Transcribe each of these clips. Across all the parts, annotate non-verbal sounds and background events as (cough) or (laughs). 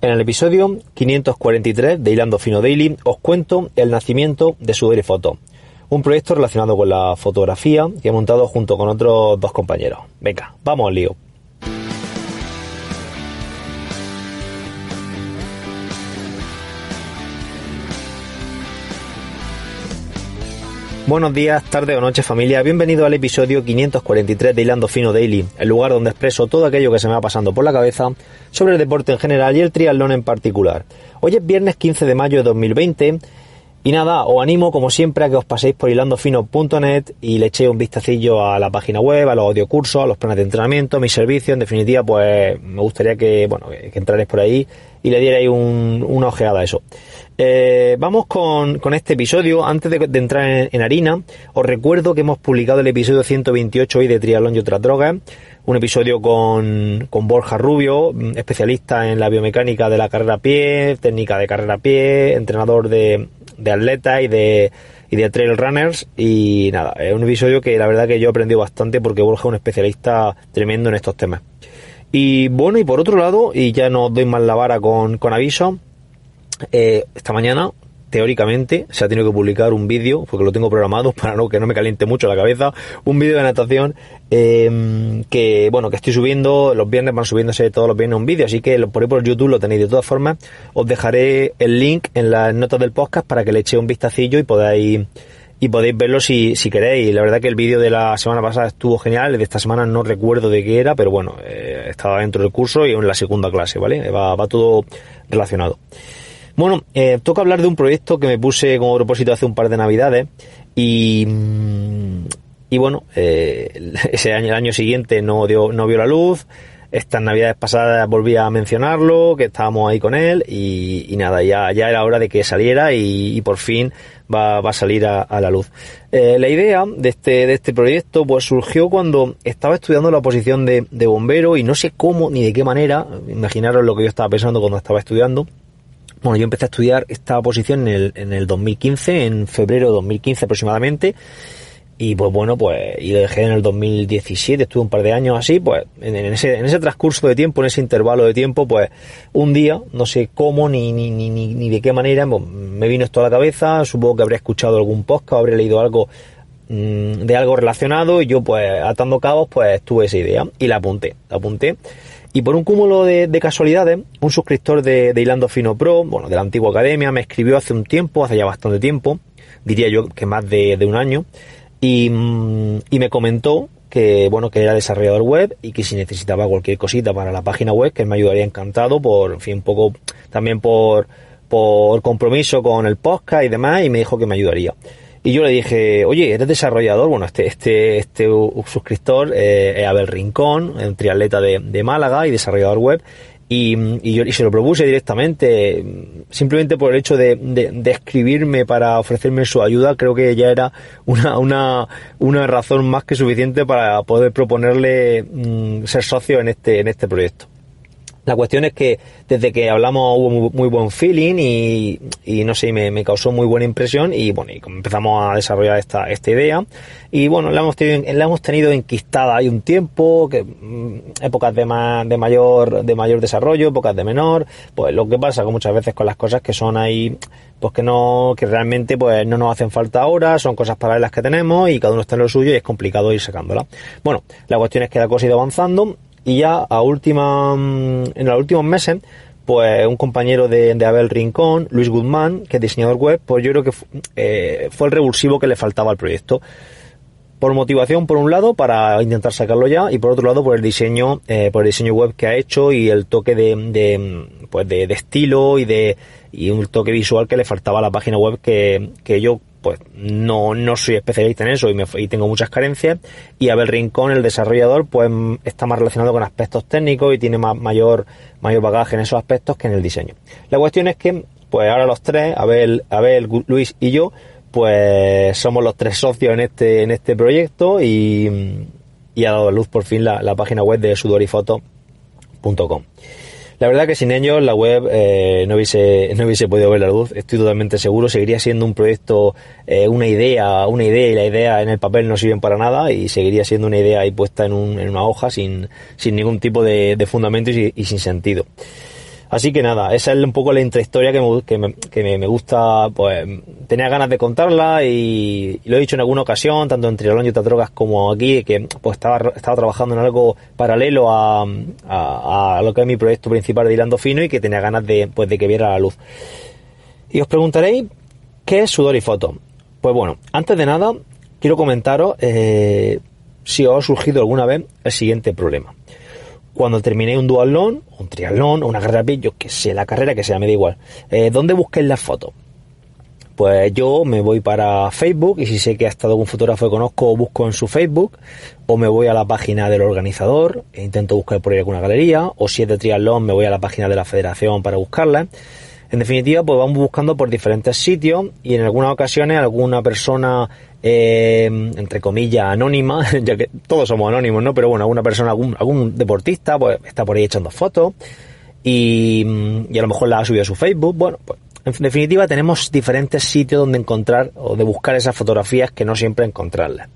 En el episodio 543 de Hilando Fino Daily os cuento el nacimiento de Sudere Foto, un proyecto relacionado con la fotografía que he montado junto con otros dos compañeros. Venga, vamos al lío. Buenos días, tarde o noche familia, bienvenido al episodio 543 de Hilando Fino Daily, el lugar donde expreso todo aquello que se me va pasando por la cabeza sobre el deporte en general y el triatlón en particular. Hoy es viernes 15 de mayo de 2020 y nada, os animo como siempre a que os paséis por hilandofino.net y le echéis un vistacillo a la página web, a los audiocursos, a los planes de entrenamiento, mis servicios, en definitiva pues me gustaría que, bueno, que entrarais por ahí y le dierais una ojeada a eso. Eh, vamos con, este episodio. Antes de, entrar en, harina, os recuerdo que hemos publicado el episodio 128 hoy de Triatlón y otras drogas. Un episodio con, Borja Rubio, especialista en la biomecánica de la carrera a pie, técnica de carrera a pie, entrenador de, de atletas y de, y de trail runners. Y nada, es un episodio que la verdad que yo he aprendido bastante porque Borja es un especialista tremendo en estos temas. Y bueno, y por otro lado, y ya no doy más la vara con, con aviso, eh, esta mañana, teóricamente, se ha tenido que publicar un vídeo, porque lo tengo programado (laughs) para no que no me caliente mucho la cabeza, un vídeo de natación em, que, bueno, que estoy subiendo, los viernes van subiéndose todos los viernes un vídeo, así que por ahí por YouTube lo tenéis de todas formas. Os dejaré el link en las notas del podcast para que le echéis un vistacillo y podáis y podéis verlo si, si queréis. La verdad que el vídeo de la semana pasada estuvo genial, el de esta semana no recuerdo de qué era, pero bueno, eh, estaba dentro del curso y en la segunda clase, ¿vale? Va, va todo relacionado. Bueno, eh, toca hablar de un proyecto que me puse como propósito hace un par de navidades y, mm, y bueno, eh, (laughs) ese año, el año siguiente no, dio, no vio la luz. Estas navidades pasadas volví a mencionarlo, que estábamos ahí con él y, nada, ya, ya era hora de que saliera y, por fin va, va, a salir a, la luz. Eh, la idea de este, de este proyecto pues surgió cuando estaba estudiando la posición de, de bombero y no sé cómo ni de qué manera, imaginaros lo que yo estaba pensando cuando estaba estudiando, bueno, yo empecé a estudiar esta posición en el, en el 2015, en febrero de 2015 aproximadamente. Y pues bueno, pues, y lo dejé en el 2017, estuve un par de años así, pues en, ese, en ese transcurso de tiempo, en ese intervalo de tiempo, pues un día, no sé cómo ni, ni, ni, ni de qué manera, pues, me vino esto a la cabeza, supongo que habría escuchado algún podcast, habría leído algo mm, de algo relacionado. Y yo pues atando cabos pues tuve esa idea y la apunté, la apunté y por un cúmulo de, casualidades, un suscriptor de, de, Hilando Fino Pro, bueno, de la antigua academia, me escribió hace un tiempo, hace ya bastante tiempo, diría yo que más de, un año, y, mm, y, me comentó que, bueno, que era desarrollador web y que si necesitaba cualquier cosita para la página web, que me ayudaría encantado, por, en fin, un poco también por, por compromiso con el podcast y demás, y me dijo que me ayudaría. Y yo le dije, oye, ¿eres desarrollador? Bueno, este, este, este suscriptor eh, es Abel Rincón, triatleta de, de Málaga y desarrollador web. Y, y, yo se lo propuse directamente, simplemente por el hecho de, de, escribirme para ofrecerme su ayuda, creo que ya era una, una, una razón más que suficiente para poder proponerle mm, ser socio en este, en este proyecto. La cuestión es que desde que hablamos hubo muy, buen feeling y, y no sé, me, me, causó muy buena impresión y bueno, y empezamos a desarrollar esta, esta idea. Y bueno, la hemos tenido, la hemos tenido enquistada. Hay un tiempo, que mm, épocas de, más, de mayor, de mayor desarrollo, épocas de menor, pues lo que pasa que muchas veces con las cosas que son ahí, pues que no, que realmente pues no nos hacen falta ahora, son cosas paralelas que tenemos y cada uno está en lo suyo y es complicado ir sacándola. Bueno, la cuestión es que la cosa ha ido avanzando y ya a última, mm, en los últimos meses, pues un compañero de, Abel Rincón, Luis Guzmán, que es diseñador web, pues yo creo que eh, fue el revulsivo que le faltaba al proyecto. Por motivación, por un lado, para intentar sacarlo ya, y por otro lado, por el diseño, eh, por el diseño web que ha hecho y el toque de, de pues de, estilo y de y un toque visual que le faltaba a la página web que, que yo pues no, no soy especialista en eso y, me, y tengo muchas carencias. Y Abel Rincón, el desarrollador, pues está más relacionado con aspectos técnicos y tiene más, mayor, mayor bagaje en esos aspectos que en el diseño. La cuestión es que, pues ahora los tres, Abel, Abel, Luis y yo, pues somos los tres socios en este, en este proyecto y, y ha dado a luz por fin la, la página web de sudorifoto.com. La verdad que sin ellos la web eh, no, hubiese, no hubiese podido ver la luz, estoy totalmente seguro, seguiría siendo un proyecto, eh, una idea, una idea y la idea en el papel no sirven para nada y seguiría siendo una idea ahí puesta en, un, en una hoja sin, sin ningún tipo de, de fundamento y, y sin sentido. Así que nada, esa es un poco la intrahistoria que me, que me, que me gusta, pues tenía ganas de contarla y, lo he dicho en alguna ocasión, tanto en Trialón y otras drogas como aquí, que pues estaba, estaba trabajando en algo paralelo a, a, lo que es mi proyecto principal de Hilando Fino y que tenía ganas de, pues, de que viera la luz. Y os preguntaréis, ¿qué es sudor y foto? Pues bueno, antes de nada, quiero comentaros eh, si os ha surgido alguna vez el siguiente problema cuando terminé un duatlón, un triatlón, una carrera de yo que sé, la carrera que sea, me da igual. Eh, ¿Dónde busqué las fotos? Pues yo me voy para Facebook y si sé que ha estado algún fotógrafo que conozco, busco en su Facebook, o me voy a la página del organizador e intento buscar por ahí alguna galería, o si es de triatlón, me voy a la página de la federación para buscarla. En definitiva, pues vamos buscando por diferentes sitios y en algunas ocasiones alguna persona eh, entre comillas, anónima, (laughs) ya que todos somos anónimos, ¿no? Pero bueno, alguna persona, algún, algún deportista, pues está por ahí echando fotos y, y a lo mejor la ha subido a su Facebook. Bueno, pues en definitiva tenemos diferentes sitios donde encontrar o de buscar esas fotografías que no siempre encontrarlas.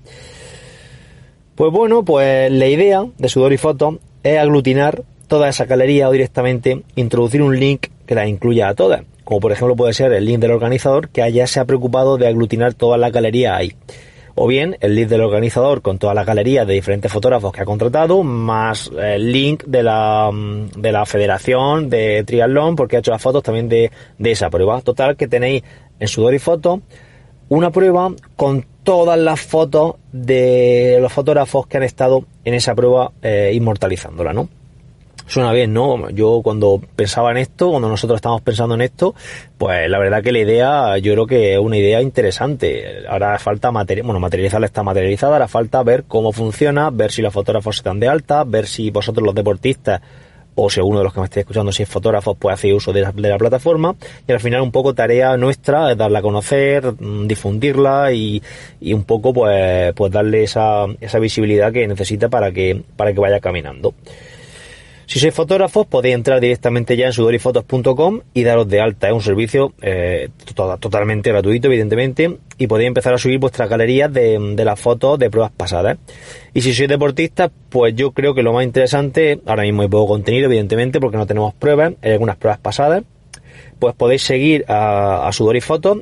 Pues bueno, pues la idea de Sudor y Foto es aglutinar toda esa galería o directamente introducir un link que la incluya a todas como por ejemplo puede ser el link del organizador que ya se ha preocupado de aglutinar toda la galería ahí. O bien el link del organizador con toda la galería de diferentes fotógrafos que ha contratado, más el link de la, de la Federación de Triatlón, porque ha hecho las fotos también de, de esa prueba. Total, que tenéis en Sudor y Foto una prueba con todas las fotos de los fotógrafos que han estado en esa prueba eh, inmortalizándola, ¿no? Suena bien, ¿no? Yo cuando pensaba en esto, cuando nosotros estamos pensando en esto, pues la verdad que la idea, yo creo que es una idea interesante. Ahora falta material, bueno, materializarla está materializada, ahora falta ver cómo funciona, ver si los fotógrafos están de alta, ver si vosotros los deportistas o si alguno de los que me esté escuchando, si es fotógrafo, pues hace uso de la, de la, plataforma. Y al final un poco tarea nuestra es darla a conocer, mm, difundirla y, y un poco pues, pues darle esa, esa visibilidad que necesita para que, para que vaya caminando. Si sois fotógrafos, podéis entrar directamente ya en sudorifotos.com y daros de alta. Es un servicio eh, totalmente gratuito, evidentemente, y podéis empezar a subir vuestras galerías de, de las fotos de pruebas pasadas. Y si sois deportistas, pues yo creo que lo más interesante, ahora mismo hay poco contenido, evidentemente, porque no tenemos pruebas, hay algunas pruebas pasadas, pues podéis seguir a, a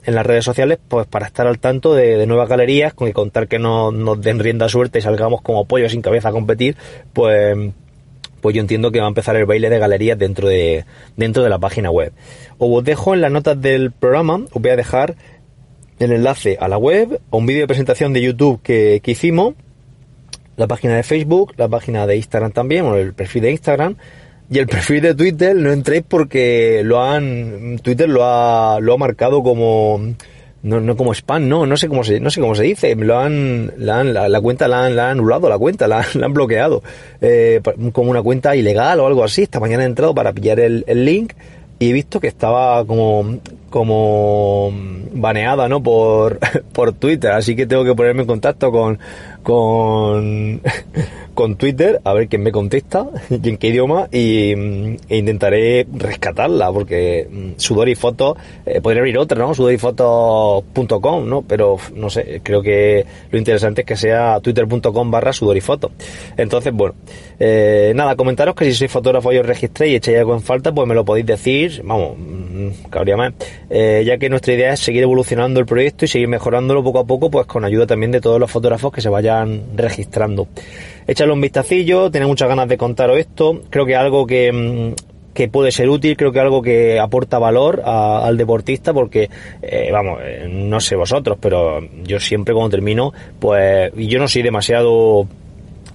en las redes sociales pues para estar al tanto de, nuevas galerías, con contar que no nos den rienda suerte y salgamos como pollos sin cabeza a competir, pues pues yo entiendo que va a empezar el baile de galerías dentro de, dentro de la página web. Os dejo en las notas del programa, os voy a dejar el enlace a la web, a un vídeo de presentación de YouTube que, que hicimos, la página de Facebook, la página de Instagram también, bueno, el perfil de Instagram, y el (laughs) perfil de Twitter no entréis porque lo han, Twitter lo ha, lo ha marcado como, no, no como spam, no, no sé cómo se, no sé cómo se dice, lo han, la, han, la, la cuenta la han, la han, anulado, la cuenta la, han bloqueado, eh, como una cuenta ilegal o algo así. Esta mañana he entrado para pillar el, el link y he visto que estaba como, como baneada, ¿no? Por, (laughs) por Twitter, así que tengo que ponerme en contacto con, con, (laughs) con Twitter, a ver quién me contesta (laughs) y en qué idioma, y e intentaré rescatarla, porque mm, sudor y fotos, eh, podría abrir otra, ¿no? sudorifotos.com, ¿no? Pero no sé, creo que lo interesante es que sea twitter.com barra sudor y foto. Entonces, bueno, eh, nada, comentaros que si sois fotógrafo y os registréis y echáis algo en falta, pues me lo podéis decir, vamos, mm, cabría más, eh, ya que nuestra idea es seguir evolucionando el proyecto y seguir mejorándolo poco a poco, pues con ayuda también de todos los fotógrafos que se vayan registrando. Échale un vistacillo, tenía muchas ganas de contaros esto, creo que algo que, mm, que puede ser útil, creo que algo que aporta valor al deportista, porque, eh, vamos, eh, no sé vosotros, pero yo siempre cuando termino, pues yo no soy demasiado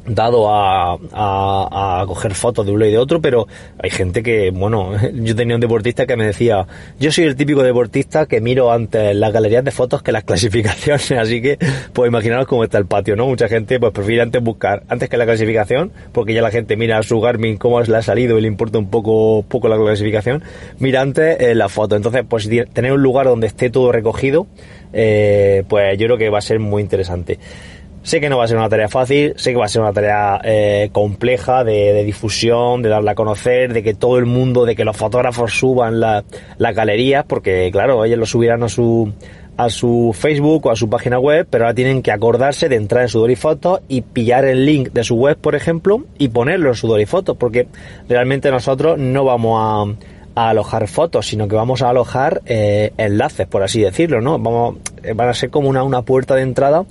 dado a, a, a, coger fotos de uno y de otro, pero hay gente que, bueno, (laughs) yo tenía un deportista que me decía, yo soy el típico deportista que miro antes las galerías de fotos que las (laughs) clasificaciones, así que, pues imaginaros cómo está el patio, ¿no? Mucha gente, pues prefiere antes buscar, antes que la clasificación, porque ya la gente mira a su Garmin cómo le ha salido y le importa un poco, poco la clasificación, mira antes eh, la foto. Entonces, pues tener un lugar donde esté todo recogido, eh, pues yo creo que va a ser muy interesante. Sé que no va a ser una tarea fácil, sé que va a ser una tarea eh, compleja de, difusión, de darla a conocer, de que todo el mundo, de que los fotógrafos suban las galerías, porque claro, ellos lo subirán a su a su Facebook o a su página web, pero ahora tienen que acordarse de entrar en su Fotos y pillar el link de su web, por ejemplo, y ponerlo en su Fotos, porque realmente nosotros no vamos a, a alojar fotos, sino que vamos a alojar eh, enlaces, por así decirlo, ¿no? Vamos, eh, van a ser como una, una puerta de entrada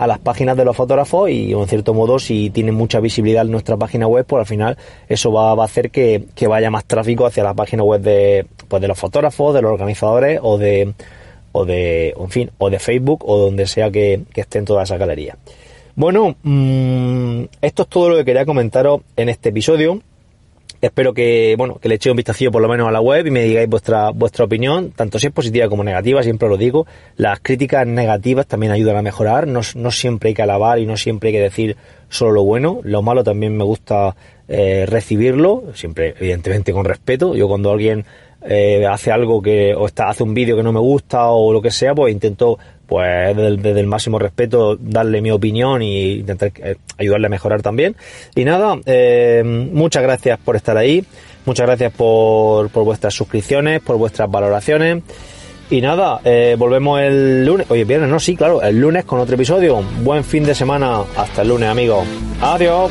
a las páginas de los fotógrafos y en cierto modo si tienen mucha visibilidad en nuestra página web pues al final eso va, a hacer que, vaya más tráfico hacia la página web de, pues de los fotógrafos, de los organizadores o de o de en fin o de Facebook o donde sea que, que estén todas esas galerías. Bueno, mmm, esto es todo lo que quería comentaros en este episodio. Espero que, bueno, que le echéis un vistazo por lo menos a la web y me digáis vuestra, vuestra opinión, tanto si es positiva como negativa, siempre lo digo. Las críticas negativas también ayudan a mejorar, no, no siempre hay que alabar y no siempre hay que decir solo lo bueno, lo malo también me gusta eh, recibirlo, siempre evidentemente con respeto. Yo cuando alguien eh, hace algo que, o está, hace un vídeo que no me gusta o lo que sea, pues intento pues desde, el máximo respeto darle mi opinión y intentar eh, ayudarle a mejorar también. Y nada, eh, muchas gracias por estar ahí, muchas gracias por, por vuestras suscripciones, por vuestras valoraciones. Y nada, volvemos el lunes. Oye, viernes, no, sí, claro, el lunes con otro episodio. Buen fin de semana. Hasta el lunes, amigos. Adiós.